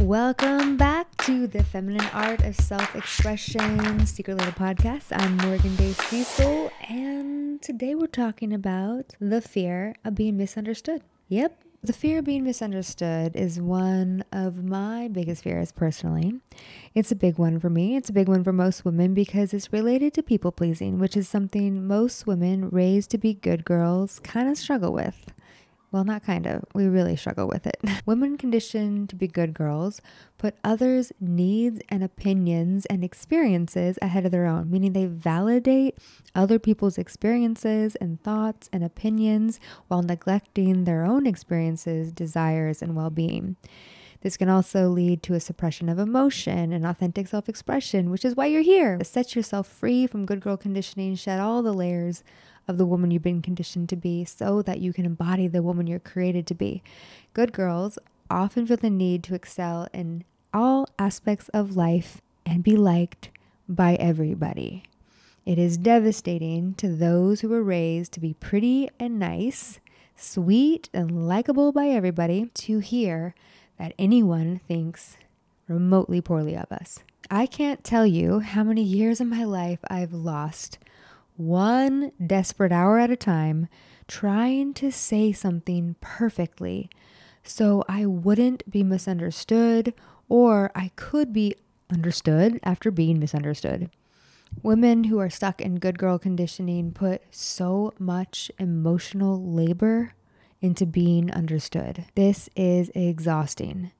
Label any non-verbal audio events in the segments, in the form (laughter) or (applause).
Welcome back to the Feminine Art of Self Expression Secret Little Podcast. I'm Morgan Day Cecil, and today we're talking about the fear of being misunderstood. Yep, the fear of being misunderstood is one of my biggest fears personally. It's a big one for me. It's a big one for most women because it's related to people pleasing, which is something most women raised to be good girls kind of struggle with. Well, not kind of. We really struggle with it. (laughs) Women conditioned to be good girls put others' needs and opinions and experiences ahead of their own, meaning they validate other people's experiences and thoughts and opinions while neglecting their own experiences, desires, and well being. This can also lead to a suppression of emotion and authentic self expression, which is why you're here. Set yourself free from good girl conditioning, shed all the layers of the woman you've been conditioned to be so that you can embody the woman you're created to be. Good girls often feel the need to excel in all aspects of life and be liked by everybody. It is devastating to those who were raised to be pretty and nice, sweet and likable by everybody to hear that anyone thinks remotely poorly of us. I can't tell you how many years of my life I've lost one desperate hour at a time, trying to say something perfectly so I wouldn't be misunderstood or I could be understood after being misunderstood. Women who are stuck in good girl conditioning put so much emotional labor into being understood. This is exhausting.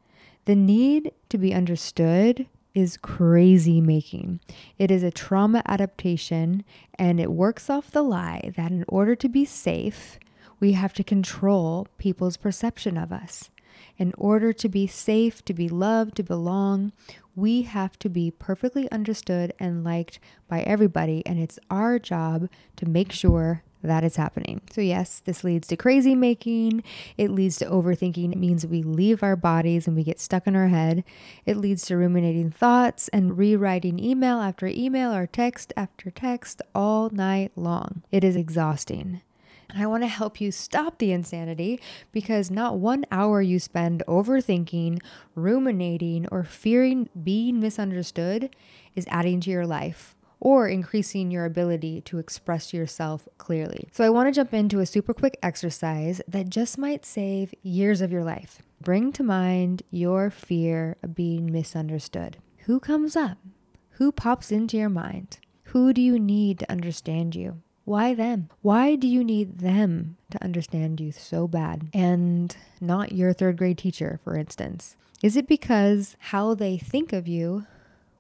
The need to be understood is crazy making. It is a trauma adaptation and it works off the lie that in order to be safe, we have to control people's perception of us. In order to be safe, to be loved, to belong, we have to be perfectly understood and liked by everybody. And it's our job to make sure that is happening. So, yes, this leads to crazy making. It leads to overthinking. It means we leave our bodies and we get stuck in our head. It leads to ruminating thoughts and rewriting email after email or text after text all night long. It is exhausting. I want to help you stop the insanity because not one hour you spend overthinking, ruminating, or fearing being misunderstood is adding to your life or increasing your ability to express yourself clearly. So, I want to jump into a super quick exercise that just might save years of your life. Bring to mind your fear of being misunderstood. Who comes up? Who pops into your mind? Who do you need to understand you? Why them? Why do you need them to understand you so bad and not your third grade teacher, for instance? Is it because how they think of you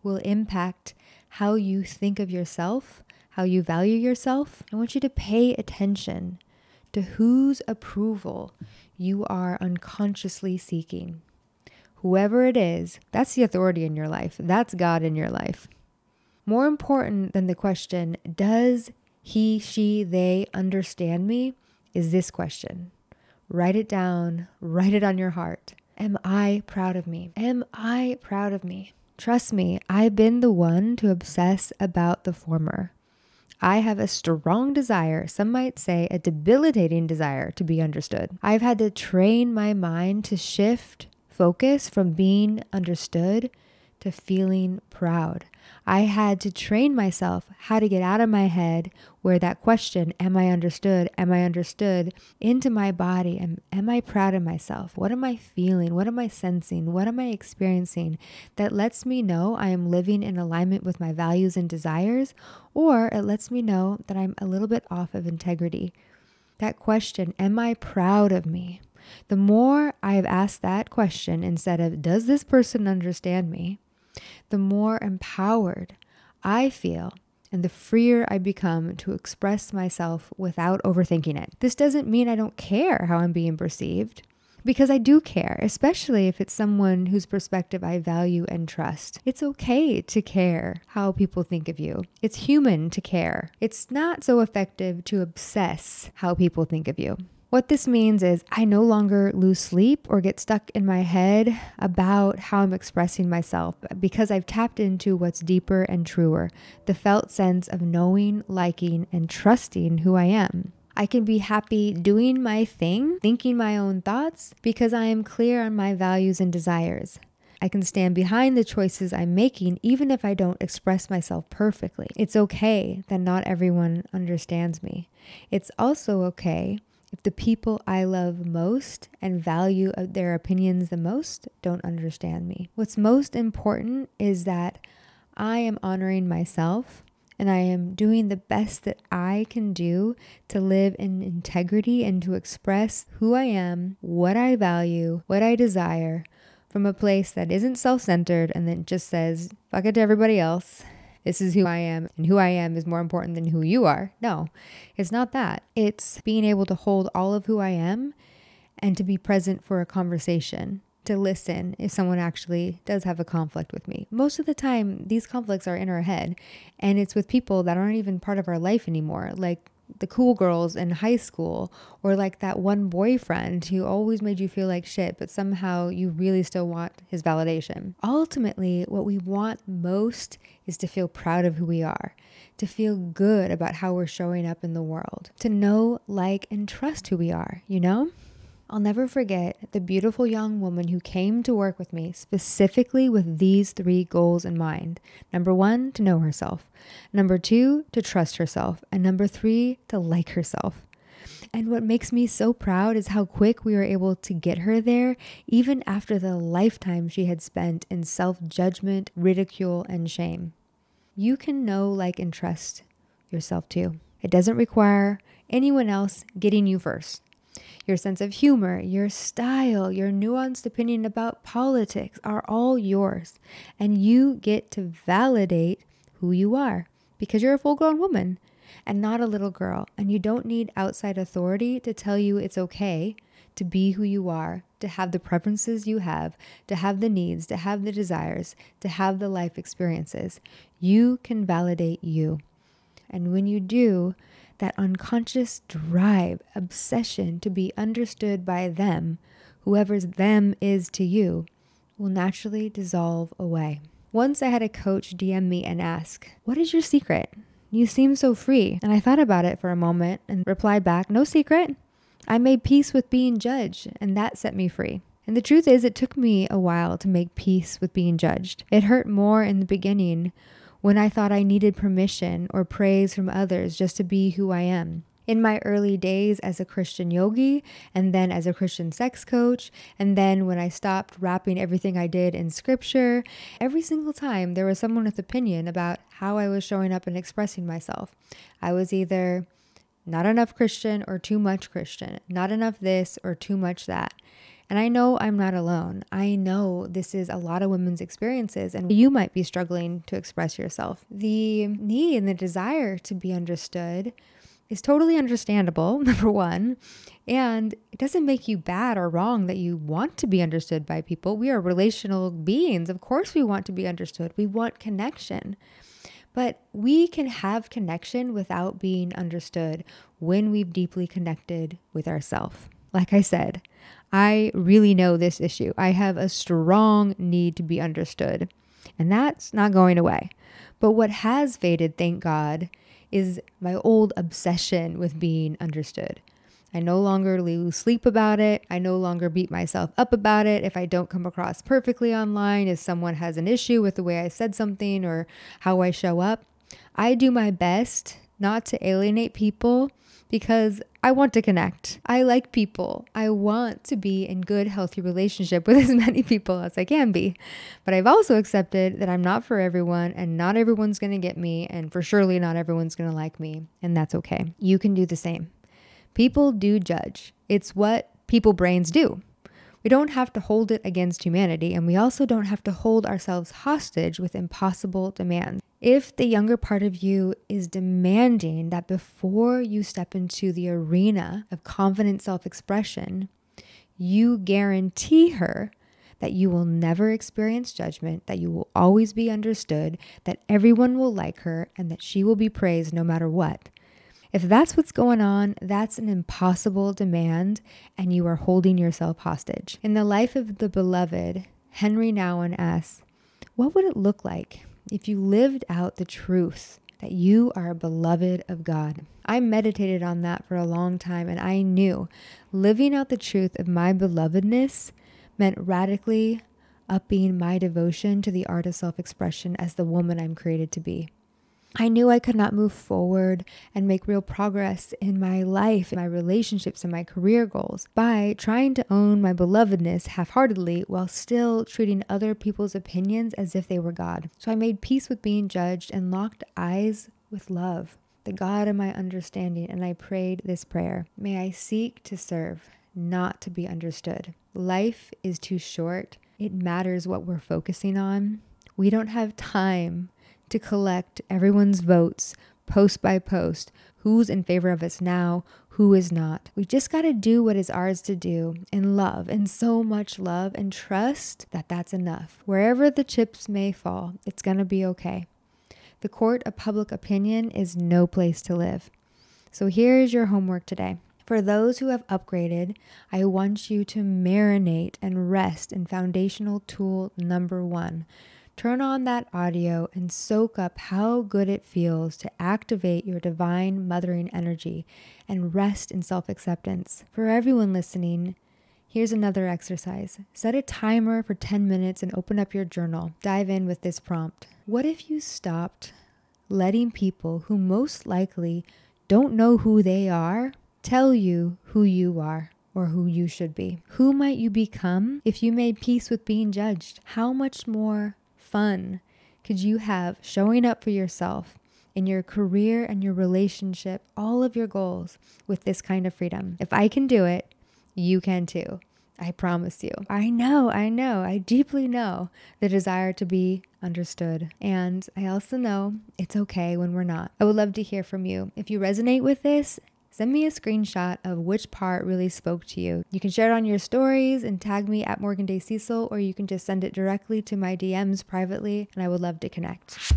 will impact how you think of yourself, how you value yourself. I want you to pay attention to whose approval you are unconsciously seeking. Whoever it is, that's the authority in your life. That's God in your life. More important than the question, does he, she, they understand me? Is this question. Write it down, write it on your heart. Am I proud of me? Am I proud of me? Trust me, I've been the one to obsess about the former. I have a strong desire, some might say a debilitating desire, to be understood. I've had to train my mind to shift focus from being understood to feeling proud. I had to train myself how to get out of my head where that question, am I understood? Am I understood? into my body. Am, am I proud of myself? What am I feeling? What am I sensing? What am I experiencing that lets me know I am living in alignment with my values and desires? Or it lets me know that I'm a little bit off of integrity. That question, am I proud of me? The more I have asked that question instead of, does this person understand me? The more empowered I feel and the freer I become to express myself without overthinking it. This doesn't mean I don't care how I'm being perceived, because I do care, especially if it's someone whose perspective I value and trust. It's okay to care how people think of you. It's human to care. It's not so effective to obsess how people think of you. What this means is I no longer lose sleep or get stuck in my head about how I'm expressing myself because I've tapped into what's deeper and truer the felt sense of knowing, liking, and trusting who I am. I can be happy doing my thing, thinking my own thoughts, because I am clear on my values and desires. I can stand behind the choices I'm making, even if I don't express myself perfectly. It's okay that not everyone understands me. It's also okay if the people I love most and value uh, their opinions the most don't understand me. What's most important is that I am honoring myself and I am doing the best that I can do to live in integrity and to express who I am, what I value, what I desire from a place that isn't self centered and then just says, fuck it to everybody else this is who I am, and who I am is more important than who you are. No, it's not that. It's being able to hold all of who I am and to be present for a conversation, to listen if someone actually does have a conflict with me. Most of the time, these conflicts are in our head, and it's with people that aren't even part of our life anymore, like the cool girls in high school or like that one boyfriend who always made you feel like shit, but somehow you really still want his validation. Ultimately, what we want most is to feel proud of who we are, to feel good about how we're showing up in the world, to know, like, and trust who we are, you know? I'll never forget the beautiful young woman who came to work with me specifically with these three goals in mind. Number one, to know herself. Number two, to trust herself. And number three, to like herself. And what makes me so proud is how quick we were able to get her there, even after the lifetime she had spent in self judgment, ridicule, and shame. You can know, like, and trust yourself too. It doesn't require anyone else getting you first your sense of humor, your style, your nuanced opinion about politics are all yours. And you get to validate who you are because you're a full grown woman and not a little girl. And you don't need outside authority to tell you it's okay to be who you are, to have the preferences you have, to have the needs, to have the desires, to have the life experiences. You can validate you. And when you do, that unconscious drive, obsession to be understood by them, whoever's them is to you, will naturally dissolve away. Once I had a coach DM me and ask, What is your secret? You seem so free. And I thought about it for a moment and replied back, No secret. I made peace with being judged, and that set me free. And the truth is, it took me a while to make peace with being judged. It hurt more in the beginning when I thought I needed permission or praise from others just to be who I am. In my early days as a Christian yogi, and then as a Christian sex coach, and then when I stopped wrapping everything I did in scripture, every single time there was someone with opinion about how I was showing up and expressing myself. I was either not enough Christian or too much Christian, not enough this or too much that. And I know I'm not alone. I know this is a lot of women's experiences, and you might be struggling to express yourself. The need and the desire to be understood is totally understandable, (laughs) number one. And it doesn't make you bad or wrong that you want to be understood by people. We are relational beings. Of course, we want to be understood, we want connection. But we can have connection without being understood when we've deeply connected with ourselves. Like I said, I really know this issue. I have a strong need to be understood, and that's not going away. But what has faded, thank God, is my old obsession with being understood. I no longer lose sleep about it. I no longer beat myself up about it if I don't come across perfectly online, if someone has an issue with the way I said something or how I show up. I do my best not to alienate people because I want to connect. I like people. I want to be in good, healthy relationship with (laughs) as many people as I can be. But I've also accepted that I'm not for everyone and not everyone's going to get me and for surely not everyone's going to like me. And that's okay. You can do the same. People do judge. It's what people brains do. We don't have to hold it against humanity, and we also don't have to hold ourselves hostage with impossible demands. If the younger part of you is demanding that before you step into the arena of confident self expression, you guarantee her that you will never experience judgment, that you will always be understood, that everyone will like her, and that she will be praised no matter what. If that's what's going on, that's an impossible demand, and you are holding yourself hostage. In the life of the beloved, Henri Nouwen asks, What would it look like if you lived out the truth that you are a beloved of God? I meditated on that for a long time, and I knew living out the truth of my belovedness meant radically upping my devotion to the art of self expression as the woman I'm created to be. I knew I could not move forward and make real progress in my life, in my relationships, and my career goals by trying to own my belovedness half heartedly while still treating other people's opinions as if they were God. So I made peace with being judged and locked eyes with love, the God of my understanding, and I prayed this prayer May I seek to serve, not to be understood. Life is too short. It matters what we're focusing on. We don't have time to collect everyone's votes post by post who's in favor of us now, who is not. We just got to do what is ours to do in love, and so much love, and trust that that's enough. Wherever the chips may fall, it's going to be okay. The court of public opinion is no place to live. So here's your homework today. For those who have upgraded, I want you to marinate and rest in foundational tool number one Turn on that audio and soak up how good it feels to activate your divine mothering energy and rest in self acceptance. For everyone listening, here's another exercise. Set a timer for 10 minutes and open up your journal. Dive in with this prompt What if you stopped letting people who most likely don't know who they are tell you who you are? or who you should be? Who might you become if you made peace with being judged? How much more fun could you have showing up for yourself in your career and your relationship, all of your goals with this kind of freedom? If I can do it, you can too. I promise you. I know, I know, I deeply know the desire to be understood. And I also know it's okay when we're not. I would love to hear from you. If you resonate with this, Send me a screenshot of which part really spoke to you. You can share it on your stories and tag me at Morgan Day Cecil, or you can just send it directly to my DMs privately, and I would love to connect.